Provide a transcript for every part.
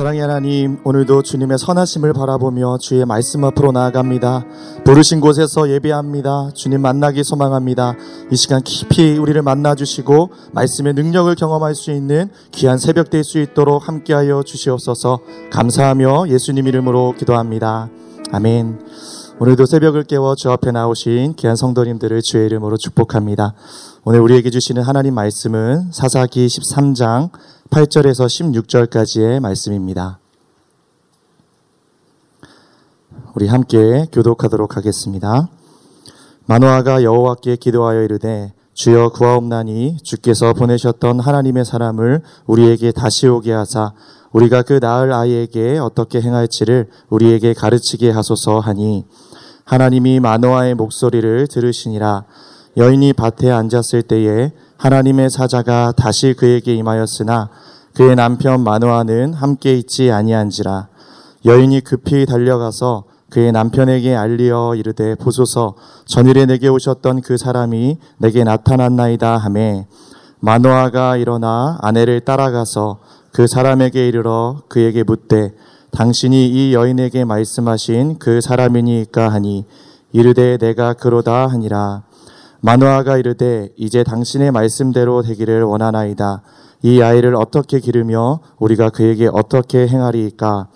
사랑의 하나님, 오늘도 주님의 선하심을 바라보며 주의 말씀 앞으로 나아갑니다. 부르신 곳에서 예배합니다. 주님 만나기 소망합니다. 이 시간 깊이 우리를 만나주시고 말씀의 능력을 경험할 수 있는 귀한 새벽 될 수 있도록 함께하여 주시옵소서 감사하며 예수님 이름으로 기도합니다. 아멘. 오늘도 새벽을 깨워 주 앞에 나오신 귀한 성도님들을 주의 이름으로 축복합니다. 오늘 우리에게 주시는 하나님 말씀은 사사기 13장 8절에서 16절까지의 말씀입니다. 우리 함께 교독하도록 하겠습니다. 마노아가 여호와께 기도하여 이르되 주여 구하옵나니 주께서 보내셨던 하나님의 사람을 우리에게 다시 오게 하사 우리가 그 낳을 아이에게 어떻게 행할지를 우리에게 가르치게 하소서 하니 하나님이 마노아의 목소리를 들으시니라 여인이 밭에 앉았을 때에 하나님의 사자가 다시 그에게 임하였으나 그의 남편 마누아는 함께 있지 아니한지라 여인이 급히 달려가서 그의 남편에게 알리어 이르되 보소서 전일에 내게 오셨던 그 사람이 내게 나타났나이다 하매 마노아가 일어나 아내를 따라가서 그 사람에게 이르러 그에게 묻되 당신이 이 여인에게 말씀하신 그 사람이니까 하니 이르되 내가 그로다 하니라 마누아가 이르되 이제 당신의 말씀대로 되기를 원하나이다. 이 아이를 어떻게 기르며 우리가 그에게 어떻게 행하리이까?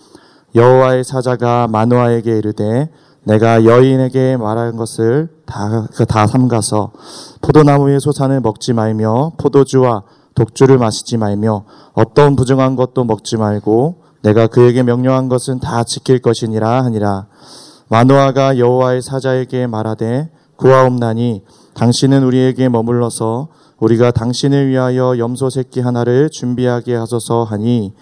여호와의 사자가 마누아에게 이르되 내가 여인에게 말한 것을 다, 다 삼가서 포도나무의 소산을 먹지 말며 포도주와 독주를 마시지 말며 어떤 부정한 것도 먹지 말고 내가 그에게 명령한 것은 다 지킬 것이니라 하니라. 마누아가 여호와의 사자에게 말하되 구하옵나니 당신은 우리에게 머물러서 우리가 당신을 위하여 염소 새끼 하나를 준비하게 하소서 하니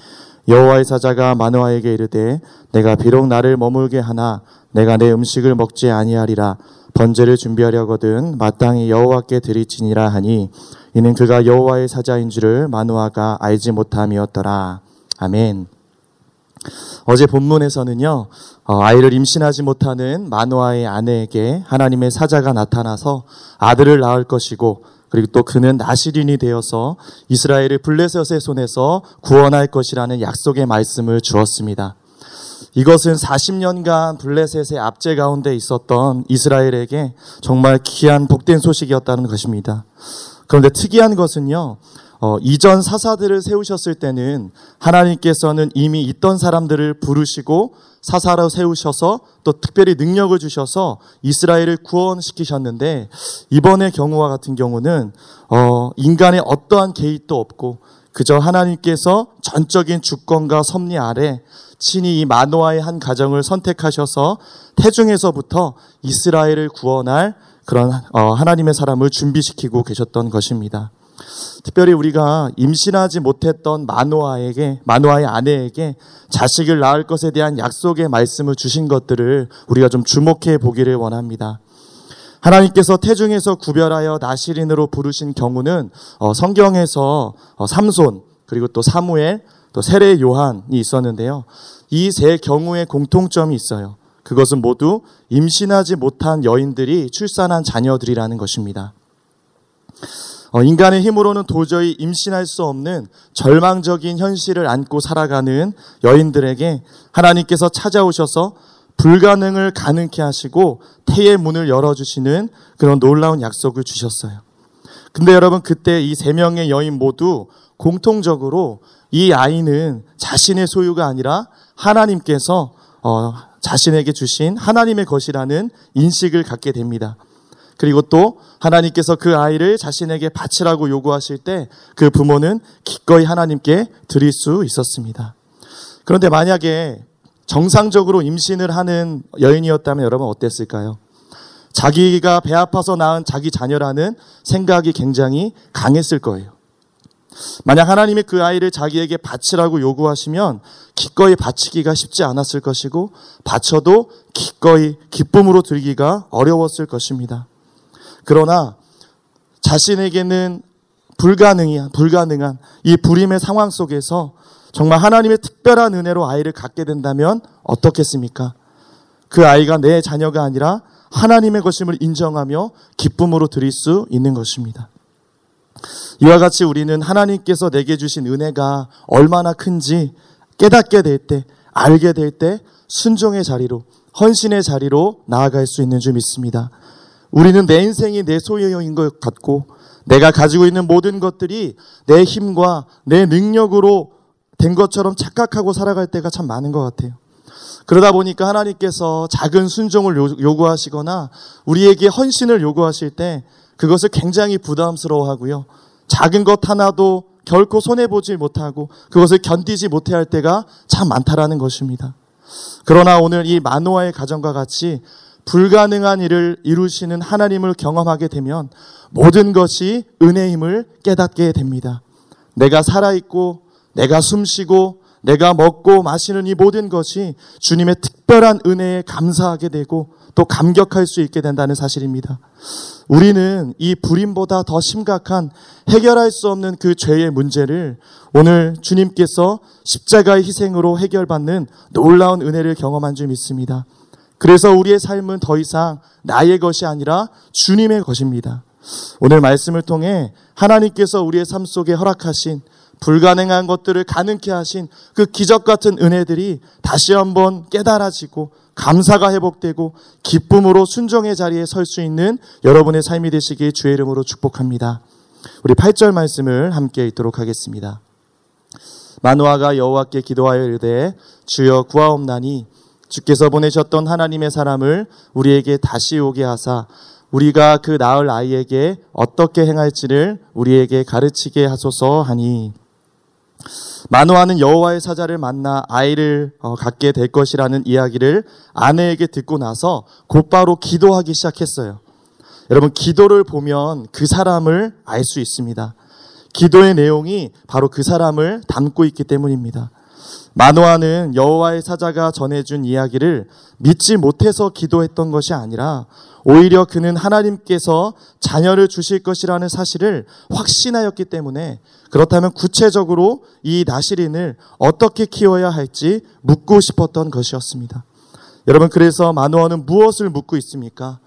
여호와의 사자가 마누아에게 이르되 내가 비록 나를 머물게 하나 내가 내 음식을 먹지 아니하리라 번제를 준비하려거든 마땅히 여호와께 드리지니라 하니 이는 그가 여호와의 사자인 줄을 마누아가 알지 못함이었더라 아멘. 어제 본문에서는요, 어, 아이를 임신하지 못하는 마누아의 아내에게 하나님의 사자가 나타나서 아들을 낳을 것이고, 그리고 또 그는 나시린이 되어서 이스라엘을 블레셋의 손에서 구원할 것이라는 약속의 말씀을 주었습니다. 이것은 40년간 블레셋의 압제 가운데 있었던 이스라엘에게 정말 귀한 복된 소식이었다는 것입니다. 그런데 특이한 것은요, 어, 이전 사사들을 세우셨을 때는 하나님께서는 이미 있던 사람들을 부르시고 사사로 세우셔서 또 특별히 능력을 주셔서 이스라엘을 구원시키셨는데 이번의 경우와 같은 경우는 어, 인간의 어떠한 개입도 없고 그저 하나님께서 전적인 주권과 섭리 아래 친히 이 마노아의 한 가정을 선택하셔서 태중에서부터 이스라엘을 구원할 그런 어, 하나님의 사람을 준비시키고 계셨던 것입니다. 특별히 우리가 임신하지 못했던 마노아에게 마노아의 아내에게 자식을 낳을 것에 대한 약속의 말씀을 주신 것들을 우리가 좀 주목해 보기를 원합니다. 하나님께서 태중에서 구별하여 나시린으로 부르신 경우는 어, 성경에서 어, 삼손 그리고 또 사무엘 또 세례 요한이 있었는데요. 이 세 경우의 공통점이 있어요. 그것은 모두 임신하지 못한 여인들이 출산한 자녀들이라는 것입니다. 어, 인간의 힘으로는 도저히 임신할 수 없는 절망적인 현실을 안고 살아가는 여인들에게 하나님께서 찾아오셔서 불가능을 가능케 하시고 태의 문을 열어주시는 그런 놀라운 약속을 주셨어요. 근데 여러분 그때 이 세 명의 여인 모두 공통적으로 이 아이는 자신의 소유가 아니라 하나님께서 어, 자신에게 주신 하나님의 것이라는 인식을 갖게 됩니다. 그리고 또 하나님께서 그 아이를 자신에게 바치라고 요구하실 때 그 부모는 기꺼이 하나님께 드릴 수 있었습니다. 그런데 만약에 정상적으로 임신을 하는 여인이었다면 여러분 어땠을까요? 자기가 배 아파서 낳은 자기 자녀라는 생각이 굉장히 강했을 거예요. 만약 하나님이 그 아이를 자기에게 바치라고 요구하시면 기꺼이 바치기가 쉽지 않았을 것이고 바쳐도 기꺼이 기쁨으로 들기가 어려웠을 것입니다. 그러나 자신에게는 불가능이 불가능한 이 불임의 상황 속에서 정말 하나님의 특별한 은혜로 아이를 갖게 된다면 어떻겠습니까? 그 아이가 내 자녀가 아니라 하나님의 것임을 인정하며 기쁨으로 드릴 수 있는 것입니다. 이와 같이 우리는 하나님께서 내게 주신 은혜가 얼마나 큰지 깨닫게 될 때, 알게 될 때 순종의 자리로, 헌신의 자리로 나아갈 수 있는 줄 믿습니다. 우리는 내 인생이 내 소유인 것 같고 내가 가지고 있는 모든 것들이 내 힘과 내 능력으로 된 것처럼 착각하고 살아갈 때가 참 많은 것 같아요. 그러다 보니까 하나님께서 작은 순종을 요구하시거나 우리에게 헌신을 요구하실 때 그것을 굉장히 부담스러워 하고요. 작은 것 하나도 결코 손해보지 못하고 그것을 견디지 못해 할 때가 참 많다라는 것입니다. 그러나 오늘 이 마노아의 가정과 같이 불가능한 일을 이루시는 하나님을 경험하게 되면 모든 것이 은혜임을 깨닫게 됩니다. 내가 살아있고, 내가 숨쉬고, 내가 먹고 마시는 이 모든 것이 주님의 특별한 은혜에 감사하게 되고 또 감격할 수 있게 된다는 사실입니다. 우리는 이 불임보다 더 심각한 해결할 수 없는 그 죄의 문제를 오늘 주님께서 십자가의 희생으로 해결받는 놀라운 은혜를 경험한 줄 믿습니다. 그래서 우리의 삶은 더 이상 나의 것이 아니라 주님의 것입니다. 오늘 말씀을 통해 하나님께서 우리의 삶 속에 허락하신 불가능한 것들을 가능케 하신 그 기적 같은 은혜들이 다시 한번 깨달아지고 감사가 회복되고 기쁨으로 순종의 자리에 설 수 있는 여러분의 삶이 되시길 주의 이름으로 축복합니다. 우리 8절 말씀을 함께 읽도록 하겠습니다. 마누아가 여호와께 기도하여 이르되 주여 구하옵나니 주께서 보내셨던 하나님의 사람을 우리에게 다시 오게 하사 우리가 그 낳을 아이에게 어떻게 행할지를 우리에게 가르치게 하소서 하니 마누아는 여호와의 사자를 만나 아이를 어, 갖게 될 것이라는 이야기를 아내에게 듣고 나서 곧바로 기도하기 시작했어요. 여러분 기도를 보면 그 사람을 알 수 있습니다. 기도의 내용이 바로 그 사람을 담고 있기 때문입니다. 마노아는 여호와의 사자가 전해준 이야기를 믿지 못해서 기도했던 것이 아니라 오히려 그는 하나님께서 자녀를 주실 것이라는 사실을 확신하였기 때문에 그렇다면 구체적으로 이 나시린을 어떻게 키워야 할지 묻고 싶었던 것이었습니다. 여러분 그래서 마노아는 무엇을 묻고 있습니까?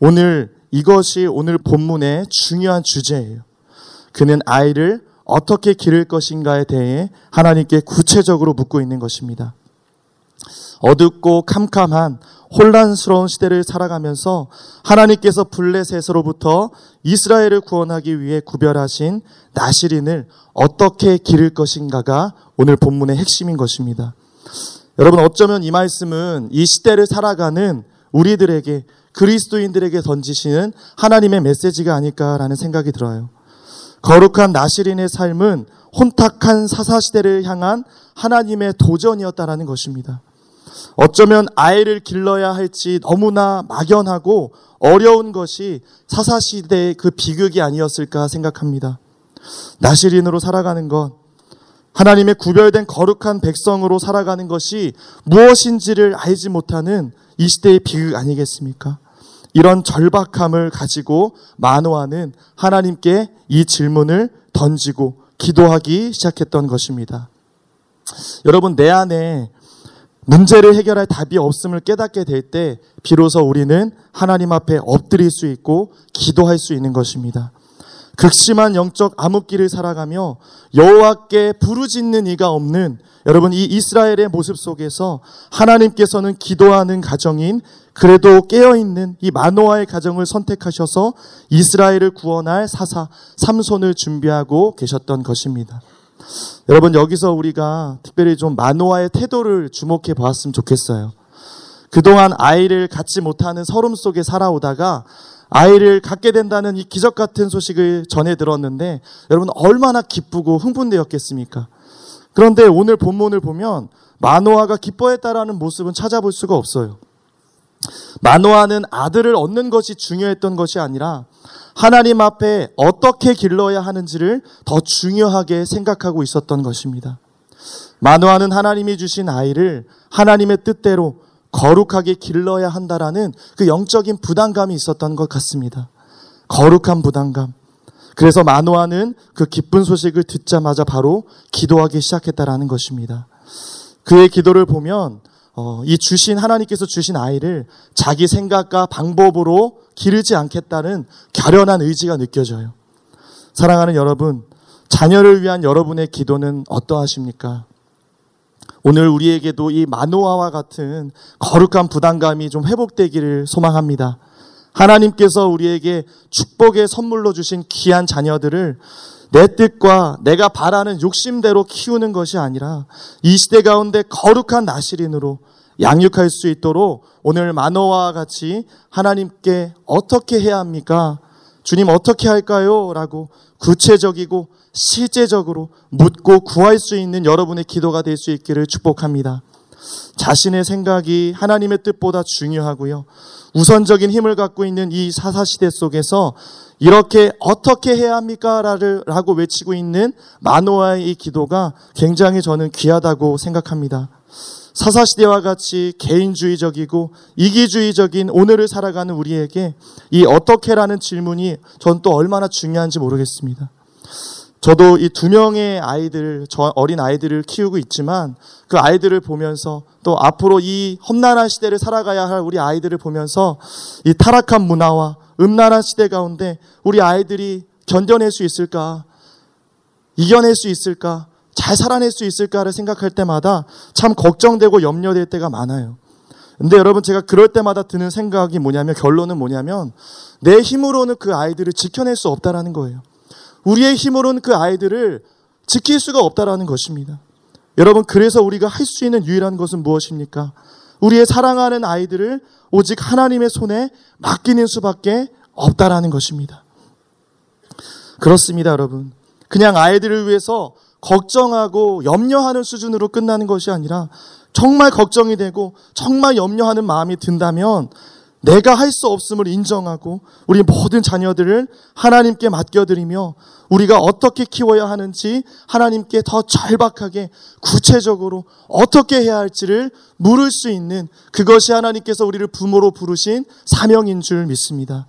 오늘 이것이 오늘 본문의 중요한 주제예요. 그는 아이를 어떻게 기를 것인가에 대해 하나님께 구체적으로 묻고 있는 것입니다. 어둡고 캄캄한 혼란스러운 시대를 살아가면서 하나님께서 블레셋으로부터 이스라엘을 구원하기 위해 구별하신 나시린을 어떻게 기를 것인가가 오늘 본문의 핵심인 것입니다. 여러분 어쩌면 이 말씀은 이 시대를 살아가는 우리들에게 그리스도인들에게 던지시는 하나님의 메시지가 아닐까라는 생각이 들어요. 거룩한 나시린의 삶은 혼탁한 사사시대를 향한 하나님의 도전이었다라는 것입니다. 어쩌면 아이를 길러야 할지 너무나 막연하고 어려운 것이 사사시대의 그 비극이 아니었을까 생각합니다. 나시린으로 살아가는 것, 하나님의 구별된 거룩한 백성으로 살아가는 것이 무엇인지를 알지 못하는 이 시대의 비극 아니겠습니까? 이런 절박함을 가지고 만호하는 하나님께 이 질문을 던지고 기도하기 시작했던 것입니다. 여러분, 내 안에 문제를 해결할 답이 없음을 깨닫게 될 때 비로소 우리는 하나님 앞에 엎드릴 수 있고 기도할 수 있는 것입니다. 극심한 영적 암흑기를 살아가며 여호와께 부르짖는 이가 없는 여러분 이 이스라엘의 모습 속에서 하나님께서는 기도하는 가정인 그래도 깨어 있는 이 마노아의 가정을 선택하셔서 이스라엘을 구원할 사사 삼손을 준비하고 계셨던 것입니다. 여러분 여기서 우리가 특별히 좀 마노아의 태도를 주목해 보았으면 좋겠어요. 그동안 아이를 갖지 못하는 서름 속에 살아오다가 아이를 갖게 된다는 이 기적 같은 소식을 전해 들었는데 여러분 얼마나 기쁘고 흥분되었겠습니까? 그런데 오늘 본문을 보면 마노아가 기뻐했다라는 모습은 찾아볼 수가 없어요. 마노아는 아들을 얻는 것이 중요했던 것이 아니라 하나님 앞에 어떻게 길러야 하는지를 더 중요하게 생각하고 있었던 것입니다. 마노아는 하나님이 주신 아이를 하나님의 뜻대로 거룩하게 길러야 한다라는 그 영적인 부담감이 있었던 것 같습니다. 거룩한 부담감. 그래서 마노아는 그 기쁜 소식을 듣자마자 바로 기도하기 시작했다라는 것입니다. 그의 기도를 보면 어, 이 주신 하나님께서 주신 아이를 자기 생각과 방법으로 기르지 않겠다는 결연한 의지가 느껴져요. 사랑하는 여러분, 자녀를 위한 여러분의 기도는 어떠하십니까? 오늘 우리에게도 이 마노아와 같은 거룩한 부담감이 좀 회복되기를 소망합니다. 하나님께서 우리에게 축복의 선물로 주신 귀한 자녀들을 내 뜻과 내가 바라는 욕심대로 키우는 것이 아니라 이 시대 가운데 거룩한 나시린으로 양육할 수 있도록 오늘 만호와 같이 하나님께 어떻게 해야 합니까? 주님 어떻게 할까요? 라고 구체적이고 실제적으로 묻고 구할 수 있는 여러분의 기도가 될 수 있기를 축복합니다. 자신의 생각이 하나님의 뜻보다 중요하고요. 우선적인 힘을 갖고 있는 이 사사시대 속에서 이렇게 어떻게 해야 합니까? 라고 외치고 있는 마노아의 이 기도가 굉장히 저는 귀하다고 생각합니다. 사사시대와 같이 개인주의적이고 이기주의적인 오늘을 살아가는 우리에게 이 어떻게라는 질문이 전 또 얼마나 중요한지 모르겠습니다. 저도 이 두 명의 아이들, 저 어린 아이들을 키우고 있지만 그 아이들을 보면서 또 앞으로 이 험난한 시대를 살아가야 할 우리 아이들을 보면서 이 타락한 문화와 음란한 시대 가운데 우리 아이들이 견뎌낼 수 있을까? 이겨낼 수 있을까? 잘 살아낼 수 있을까를 생각할 때마다 참 걱정되고 염려될 때가 많아요. 근데 여러분 제가 그럴 때마다 드는 생각이 뭐냐면 결론은 뭐냐면 내 힘으로는 그 아이들을 지켜낼 수 없다라는 거예요. 우리의 힘으로는 그 아이들을 지킬 수가 없다라는 것입니다. 여러분, 그래서 우리가 할 수 있는 유일한 것은 무엇입니까? 우리의 사랑하는 아이들을 오직 하나님의 손에 맡기는 수밖에 없다라는 것입니다. 그렇습니다, 여러분. 그냥 아이들을 위해서 걱정하고 염려하는 수준으로 끝나는 것이 아니라 정말 걱정이 되고 정말 염려하는 마음이 든다면 내가 할 수 없음을 인정하고 우리 모든 자녀들을 하나님께 맡겨드리며 우리가 어떻게 키워야 하는지 하나님께 더 절박하게 구체적으로 어떻게 해야 할지를 물을 수 있는 그것이 하나님께서 우리를 부모로 부르신 사명인 줄 믿습니다.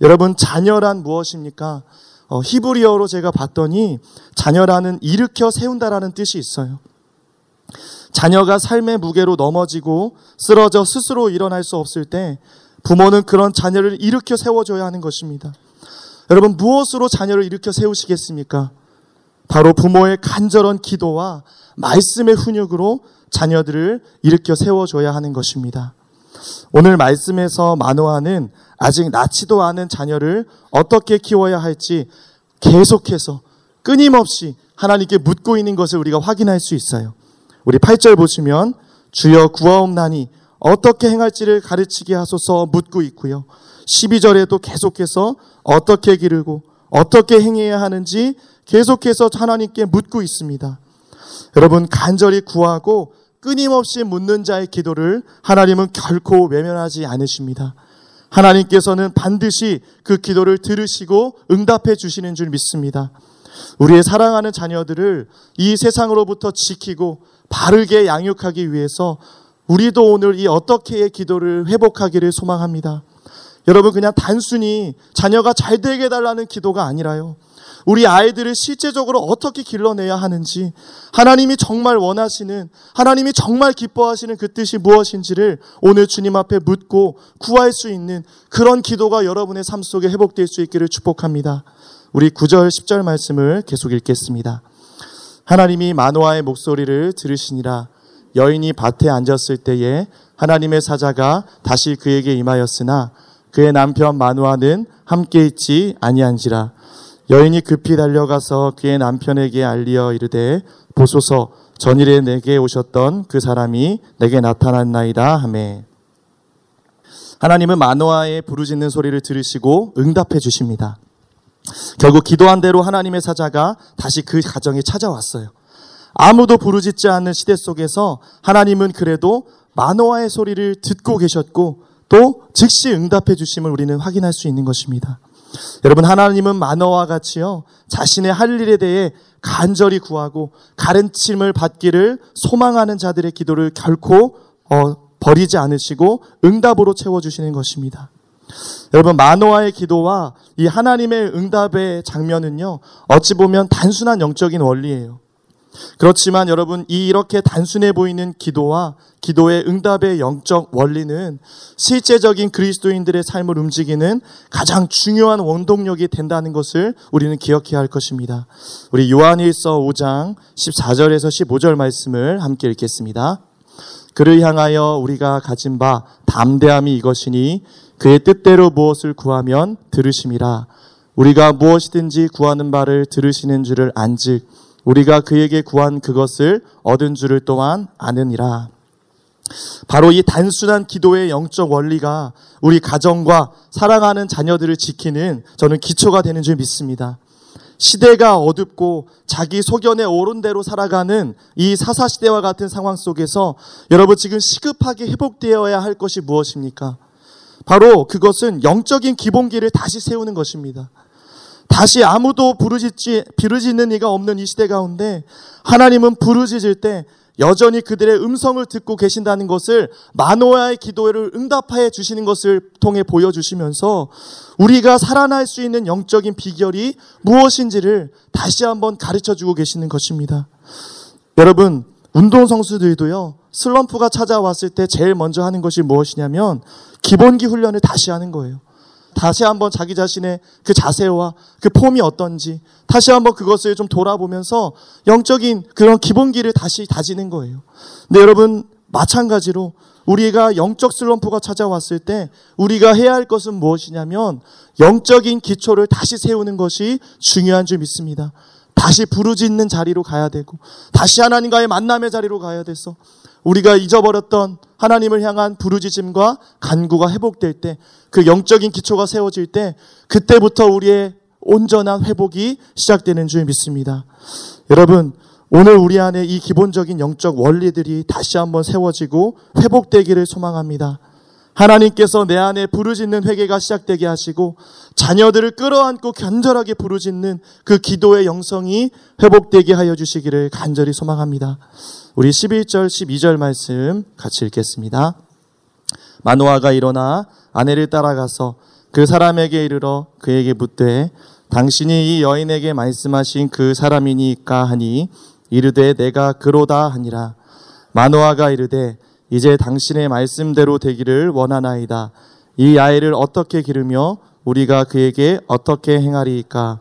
여러분, 자녀란 무엇입니까? 어, 히브리어로 제가 봤더니 자녀라는 일으켜 세운다라는 뜻이 있어요. 자녀가 삶의 무게로 넘어지고 쓰러져 스스로 일어날 수 없을 때 부모는 그런 자녀를 일으켜 세워줘야 하는 것입니다. 여러분, 무엇으로 자녀를 일으켜 세우시겠습니까? 바로 부모의 간절한 기도와 말씀의 훈육으로 자녀들을 일으켜 세워줘야 하는 것입니다. 오늘 말씀에서 만호하는 아직 낳지도 않은 자녀를 어떻게 키워야 할지 계속해서 끊임없이 하나님께 묻고 있는 것을 우리가 확인할 수 있어요. 우리 8절 보시면 주여 구하옵나니 어떻게 행할지를 가르치게 하소서 묻고 있고요. 12절에도 계속해서 어떻게 기르고 어떻게 행해야 하는지 계속해서 하나님께 묻고 있습니다. 여러분 간절히 구하고 끊임없이 묻는 자의 기도를 하나님은 결코 외면하지 않으십니다. 하나님께서는 반드시 그 기도를 들으시고 응답해 주시는 줄 믿습니다. 우리의 사랑하는 자녀들을 이 세상으로부터 지키고 바르게 양육하기 위해서 우리도 오늘 이 어떻게의 기도를 회복하기를 소망합니다. 여러분 그냥 단순히 자녀가 잘 되게 해달라는 기도가 아니라요. 우리 아이들을 실제적으로 어떻게 길러내야 하는지 하나님이 정말 원하시는 하나님이 정말 기뻐하시는 그 뜻이 무엇인지를 오늘 주님 앞에 묻고 구할 수 있는 그런 기도가 여러분의 삶 속에 회복될 수 있기를 축복합니다. 우리 9절 10절 말씀을 계속 읽겠습니다. 하나님이 마노아의 목소리를 들으시니라. 여인이 밭에 앉았을 때에 하나님의 사자가 다시 그에게 임하였으나 그의 남편 마누아는 함께 있지 아니한지라. 여인이 급히 달려가서 그의 남편에게 알리어 이르되 보소서 전일에 내게 오셨던 그 사람이 내게 나타났나이다. 하매 하나님은 마노아의 부르짖는 소리를 들으시고 응답해 주십니다. 결국 기도한 대로 하나님의 사자가 다시 그 가정에 찾아왔어요. 아무도 부르짖지 않는 시대 속에서 하나님은 그래도 마노아의 소리를 듣고 계셨고 또 즉시 응답해 주심을 우리는 확인할 수 있는 것입니다. 여러분 하나님은 만어와 같이요 자신의 할 일에 대해 간절히 구하고 가르침을 받기를 소망하는 자들의 기도를 결코 어, 버리지 않으시고 응답으로 채워 주시는 것입니다. 여러분 마노아의 기도와 이 하나님의 응답의 장면은요 어찌 보면 단순한 영적인 원리예요. 그렇지만 여러분, 이 이렇게 단순해 보이는 기도와 기도의 응답의 영적 원리는 실제적인 그리스도인들의 삶을 움직이는 가장 중요한 원동력이 된다는 것을 우리는 기억해야 할 것입니다. 우리 요한일서 5장 14절에서 15절 말씀을 함께 읽겠습니다. 그를 향하여 우리가 가진 바 담대함이 이것이니 그의 뜻대로 무엇을 구하면 들으심이라. 우리가 무엇이든지 구하는 바를 들으시는 줄을 안즉 우리가 그에게 구한 그것을 얻은 줄을 또한 아느니라. 바로 이 단순한 기도의 영적 원리가 우리 가정과 사랑하는 자녀들을 지키는 저는 기초가 되는 줄 믿습니다. 시대가 어둡고 자기 소견에 오른 대로 살아가는 이 사사시대와 같은 상황 속에서 여러분 지금 시급하게 회복되어야 할 것이 무엇입니까? 바로 그것은 영적인 기본기를 다시 세우는 것입니다. 다시 아무도 부르짖지, 부르짖는 이가 없는 이 시대 가운데 하나님은 부르짖을 때 여전히 그들의 음성을 듣고 계신다는 것을 마노아의 기도를 응답하여 주시는 것을 통해 보여주시면서 우리가 살아날 수 있는 영적인 비결이 무엇인지를 다시 한번 가르쳐 주고 계시는 것입니다. 여러분, 운동 선수들도요, 슬럼프가 찾아왔을 때 제일 먼저 하는 것이 무엇이냐면 기본기 훈련을 다시 하는 거예요. 다시 한번 자기 자신의 그 자세와 그 폼이 어떤지 다시 한번 그것을 좀 돌아보면서 영적인 그런 기본기를 다시 다지는 거예요. 근데 여러분 마찬가지로 우리가 영적 슬럼프가 찾아왔을 때 우리가 해야 할 것은 무엇이냐면 영적인 기초를 다시 세우는 것이 중요한 줄 믿습니다. 다시 부르짖는 자리로 가야 되고 다시 하나님과의 만남의 자리로 가야 돼서 우리가 잊어버렸던 하나님을 향한 부르짖음과 간구가 회복될 때, 그 영적인 기초가 세워질 때, 그때부터 우리의 온전한 회복이 시작되는 줄 믿습니다. 여러분, 오늘 우리 안에 이 기본적인 영적 원리들이 다시 한번 세워지고 회복되기를 소망합니다. 하나님께서 내 안에 부르짖는 회개가 시작되게 하시고 자녀들을 끌어안고 간절하게 부르짖는 그 기도의 영성이 회복되게 하여 주시기를 간절히 소망합니다. 우리 11절, 12절 말씀 같이 읽겠습니다. 마노아가 일어나 아내를 따라가서 그 사람에게 이르러 그에게 묻되 당신이 이 여인에게 말씀하신 그 사람이니까 하니 이르되 내가 그로다 하니라. 마노아가 이르되 이제 당신의 말씀대로 되기를 원하나이다. 이 아이를 어떻게 기르며 우리가 그에게 어떻게 행하리이까?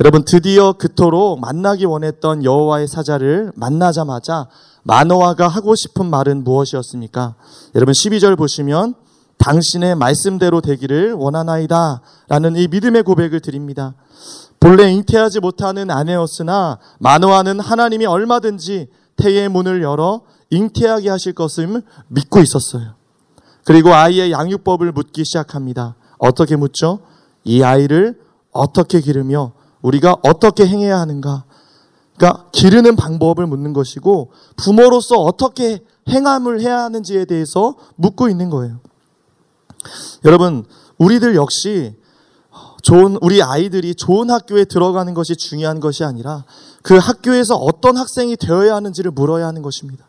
여러분 드디어 그토록 만나기 원했던 여호와의 사자를 만나자마자 마노아가 하고 싶은 말은 무엇이었습니까? 여러분 12절 보시면 당신의 말씀대로 되기를 원하나이다 라는 이 믿음의 고백을 드립니다. 본래 잉태하지 못하는 아내였으나 마노아는 하나님이 얼마든지 태의 문을 열어 잉태하게 하실 것을 믿고 있었어요. 그리고 아이의 양육법을 묻기 시작합니다. 어떻게 묻죠? 이 아이를 어떻게 기르며 우리가 어떻게 행해야 하는가? 그러니까 기르는 방법을 묻는 것이고 부모로서 어떻게 행함을 해야 하는지에 대해서 묻고 있는 거예요. 여러분, 우리들 역시 좋은 우리 아이들이 좋은 학교에 들어가는 것이 중요한 것이 아니라 그 학교에서 어떤 학생이 되어야 하는지를 물어야 하는 것입니다.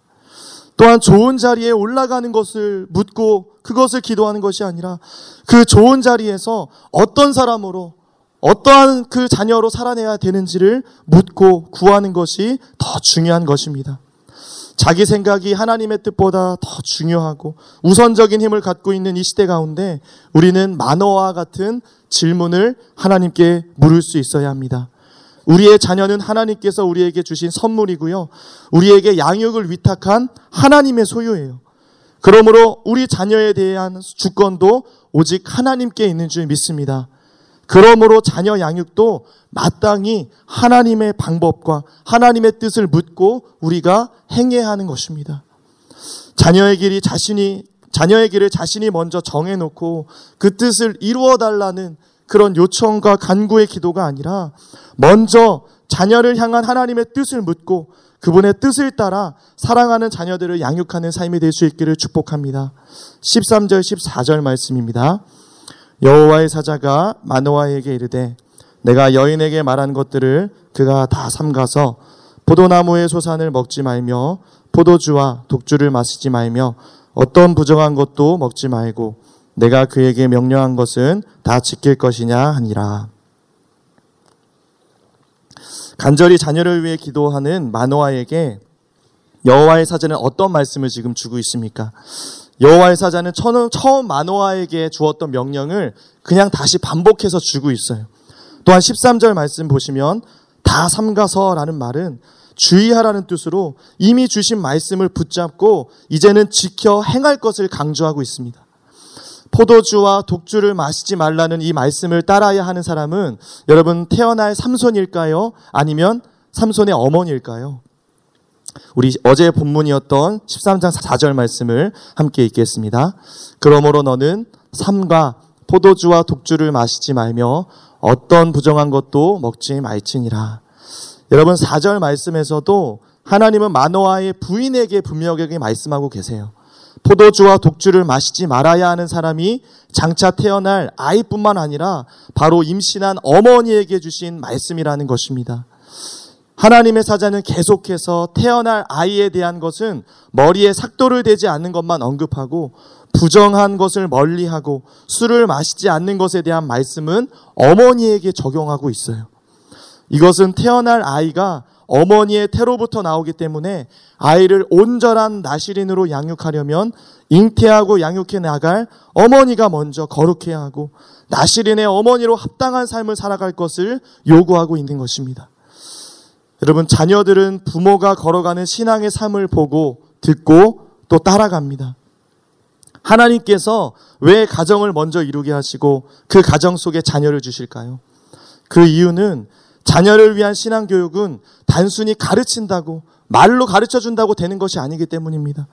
또한 좋은 자리에 올라가는 것을 묻고 그것을 기도하는 것이 아니라 그 좋은 자리에서 어떤 사람으로 어떠한 그 자녀로 살아내야 되는지를 묻고 구하는 것이 더 중요한 것입니다. 자기 생각이 하나님의 뜻보다 더 중요하고 우선적인 힘을 갖고 있는 이 시대 가운데 우리는 만어와 같은 질문을 하나님께 물을 수 있어야 합니다. 우리의 자녀는 하나님께서 우리에게 주신 선물이고요. 우리에게 양육을 위탁한 하나님의 소유예요. 그러므로 우리 자녀에 대한 주권도 오직 하나님께 있는 줄 믿습니다. 그러므로 자녀 양육도 마땅히 하나님의 방법과 하나님의 뜻을 묻고 우리가 행해야 하는 것입니다. 자녀의 길이 자신이 자녀의 길을 자신이 먼저 정해 놓고 그 뜻을 이루어 달라는 그런 요청과 간구의 기도가 아니라 먼저 자녀를 향한 하나님의 뜻을 묻고 그분의 뜻을 따라 사랑하는 자녀들을 양육하는 삶이 될 수 있기를 축복합니다. 13절 14절 말씀입니다. 여호와의 사자가 마노아에게 이르되 내가 여인에게 말한 것들을 그가 다 삼가서 포도나무의 소산을 먹지 말며 포도주와 독주를 마시지 말며 어떤 부정한 것도 먹지 말고 내가 그에게 명령한 것은 다 지킬 것이냐 하니라. 간절히 자녀를 위해 기도하는 마노아에게 여호와의 사자는 어떤 말씀을 지금 주고 있습니까? 여호와의 사자는 처음 마노아에게 주었던 명령을 그냥 다시 반복해서 주고 있어요. 또한 13절 말씀 보시면 다 삼가서라는 말은 주의하라는 뜻으로 이미 주신 말씀을 붙잡고 이제는 지켜 행할 것을 강조하고 있습니다. 포도주와 독주를 마시지 말라는 이 말씀을 따라야 하는 사람은 여러분 태어날 삼손일까요? 아니면 삼손의 어머니일까요? 우리 어제 본문이었던 13장 4절 말씀을 함께 읽겠습니다. 그러므로 너는 삼과 포도주와 독주를 마시지 말며 어떤 부정한 것도 먹지 말지니라. 여러분 4절 말씀에서도 하나님은 마노아의 부인에게 분명하게 말씀하고 계세요. 포도주와 독주를 마시지 말아야 하는 사람이 장차 태어날 아이뿐만 아니라 바로 임신한 어머니에게 주신 말씀이라는 것입니다. 하나님의 사자는 계속해서 태어날 아이에 대한 것은 머리에 삭도를 대지 않는 것만 언급하고 부정한 것을 멀리하고 술을 마시지 않는 것에 대한 말씀은 어머니에게 적용하고 있어요. 이것은 태어날 아이가 어머니의 태로부터 나오기 때문에 아이를 온전한 나시린으로 양육하려면 잉태하고 양육해 나갈 어머니가 먼저 거룩해야 하고 나시린의 어머니로 합당한 삶을 살아갈 것을 요구하고 있는 것입니다. 여러분, 자녀들은 부모가 걸어가는 신앙의 삶을 보고 듣고 또 따라갑니다. 하나님께서 왜 가정을 먼저 이루게 하시고 그 가정 속에 자녀를 주실까요? 그 이유는 자녀를 위한 신앙 교육은 단순히 가르친다고 말로 가르쳐 준다고 되는 것이 아니기 때문입니다.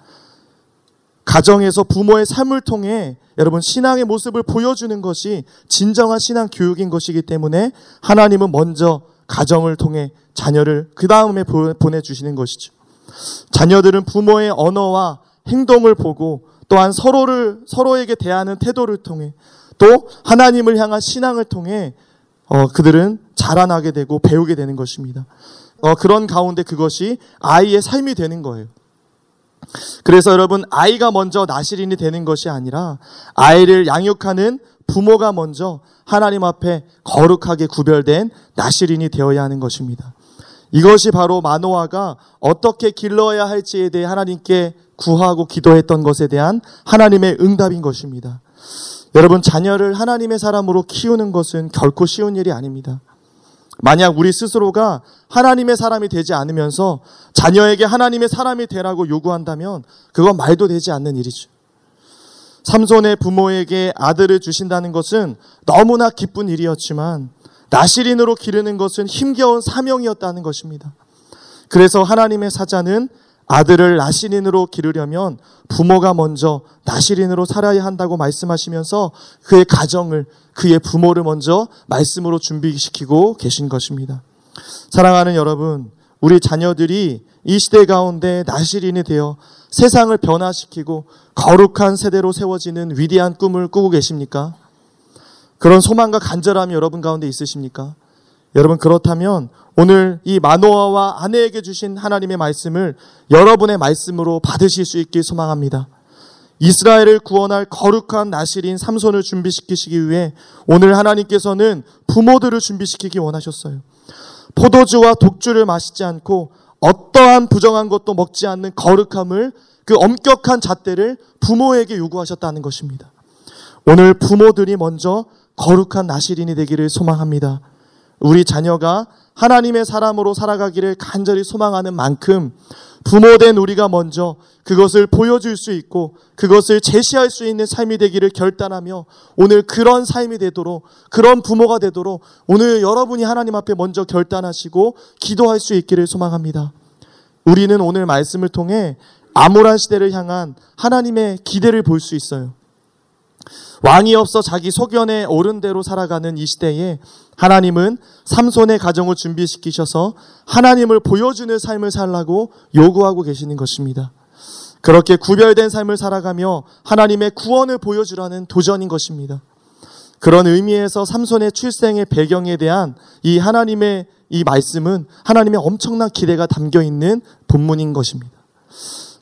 가정에서 부모의 삶을 통해 여러분 신앙의 모습을 보여주는 것이 진정한 신앙 교육인 것이기 때문에 하나님은 먼저 가정을 통해 자녀를 그 다음에 보내주시는 것이죠. 자녀들은 부모의 언어와 행동을 보고 또한 서로를, 서로에게 대하는 태도를 통해 또 하나님을 향한 신앙을 통해 어, 그들은 자라나게 되고 배우게 되는 것입니다. 어, 그런 가운데 그것이 아이의 삶이 되는 거예요. 그래서 여러분, 아이가 먼저 나시린이 되는 것이 아니라 아이를 양육하는 부모가 먼저 하나님 앞에 거룩하게 구별된 나시린이 되어야 하는 것입니다. 이것이 바로 마노아가 어떻게 길러야 할지에 대해 하나님께 구하고 기도했던 것에 대한 하나님의 응답인 것입니다. 여러분, 자녀를 하나님의 사람으로 키우는 것은 결코 쉬운 일이 아닙니다. 만약 우리 스스로가 하나님의 사람이 되지 않으면서 자녀에게 하나님의 사람이 되라고 요구한다면 그건 말도 되지 않는 일이죠. 삼손의 부모에게 아들을 주신다는 것은 너무나 기쁜 일이었지만 나시린으로 기르는 것은 힘겨운 사명이었다는 것입니다. 그래서 하나님의 사자는 아들을 나시린으로 기르려면 부모가 먼저 나시린으로 살아야 한다고 말씀하시면서 그의 가정을 그의 부모를 먼저 말씀으로 준비시키고 계신 것입니다. 사랑하는 여러분, 우리 자녀들이 이 시대 가운데 나시린이 되어 세상을 변화시키고 거룩한 세대로 세워지는 위대한 꿈을 꾸고 계십니까? 그런 소망과 간절함이 여러분 가운데 있으십니까? 여러분 그렇다면 오늘 이 마노아와 아내에게 주신 하나님의 말씀을 여러분의 말씀으로 받으실 수 있길 소망합니다. 이스라엘을 구원할 거룩한 나실인 삼손을 준비시키시기 위해 오늘 하나님께서는 부모들을 준비시키기 원하셨어요. 포도주와 독주를 마시지 않고 어떠한 부정한 것도 먹지 않는 거룩함을 그 엄격한 잣대를 부모에게 요구하셨다는 것입니다. 오늘 부모들이 먼저 거룩한 나실인이 되기를 소망합니다. 우리 자녀가 하나님의 사람으로 살아가기를 간절히 소망하는 만큼 부모된 우리가 먼저 그것을 보여줄 수 있고 그것을 제시할 수 있는 삶이 되기를 결단하며 오늘 그런 삶이 되도록 그런 부모가 되도록 오늘 여러분이 하나님 앞에 먼저 결단하시고 기도할 수 있기를 소망합니다. 우리는 오늘 말씀을 통해 암울한 시대를 향한 하나님의 기대를 볼 수 있어요. 왕이 없어 자기 소견에 옳은 대로 살아가는 이 시대에 하나님은 삼손의 가정을 준비시키셔서 하나님을 보여주는 삶을 살라고 요구하고 계시는 것입니다. 그렇게 구별된 삶을 살아가며 하나님의 구원을 보여주라는 도전인 것입니다. 그런 의미에서 삼손의 출생의 배경에 대한 이 하나님의 이 말씀은 하나님의 엄청난 기대가 담겨 있는 본문인 것입니다.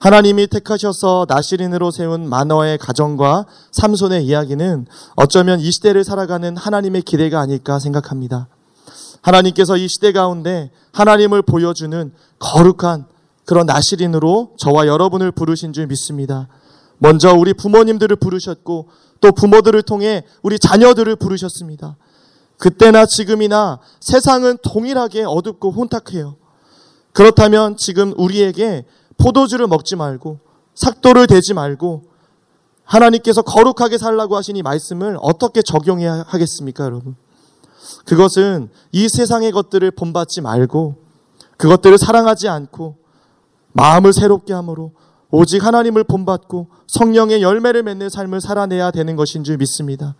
하나님이 택하셔서 나시린으로 세운 마너의 가정과 삼손의 이야기는 어쩌면 이 시대를 살아가는 하나님의 기대가 아닐까 생각합니다. 하나님께서 이 시대 가운데 하나님을 보여주는 거룩한 그런 나시린으로 저와 여러분을 부르신 줄 믿습니다. 먼저 우리 부모님들을 부르셨고 또 부모들을 통해 우리 자녀들을 부르셨습니다. 그때나 지금이나 세상은 동일하게 어둡고 혼탁해요. 그렇다면 지금 우리에게 포도주를 먹지 말고 삭도를 대지 말고 하나님께서 거룩하게 살라고 하신 이 말씀을 어떻게 적용해야 하겠습니까, 여러분? 그것은 이 세상의 것들을 본받지 말고 그것들을 사랑하지 않고 마음을 새롭게 함으로 오직 하나님을 본받고 성령의 열매를 맺는 삶을 살아내야 되는 것인 줄 믿습니다.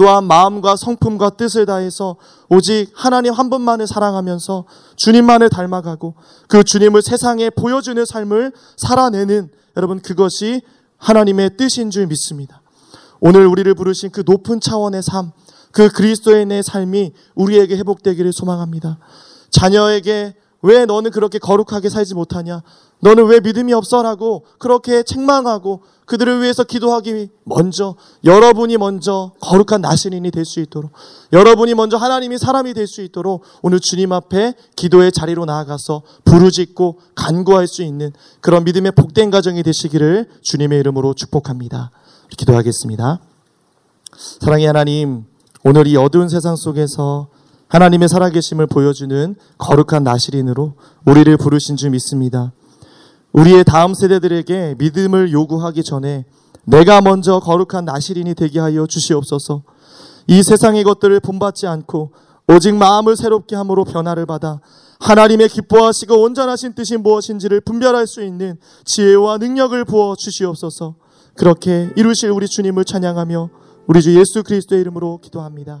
또한 마음과 성품과 뜻을 다해서 오직 하나님 한 분만을 사랑하면서 주님만을 닮아가고 그 주님을 세상에 보여주는 삶을 살아내는 여러분 그것이 하나님의 뜻인 줄 믿습니다. 오늘 우리를 부르신 그 높은 차원의 삶, 그 그리스도인의 삶이 우리에게 회복되기를 소망합니다. 자녀에게 왜 너는 그렇게 거룩하게 살지 못하냐? 너는 왜 믿음이 없어 라고 그렇게 책망하고 그들을 위해서 기도하기 먼저 여러분이 먼저 거룩한 나신인이 될 수 있도록 여러분이 먼저 하나님이 사람이 될 수 있도록 오늘 주님 앞에 기도의 자리로 나아가서 부르짖고 간구할 수 있는 그런 믿음의 복된 가정이 되시기를 주님의 이름으로 축복합니다. 기도하겠습니다. 사랑의 하나님, 오늘 이 어두운 세상 속에서 하나님의 살아계심을 보여주는 거룩한 나시린으로 우리를 부르신 줄 믿습니다. 우리의 다음 세대들에게 믿음을 요구하기 전에 내가 먼저 거룩한 나시린이 되게 하여 주시옵소서. 이 세상의 것들을 본받지 않고 오직 마음을 새롭게 함으로 변화를 받아 하나님의 기뻐하시고 온전하신 뜻이 무엇인지를 분별할 수 있는 지혜와 능력을 부어 주시옵소서. 그렇게 이루실 우리 주님을 찬양하며 우리 주 예수 그리스도의 이름으로 기도합니다.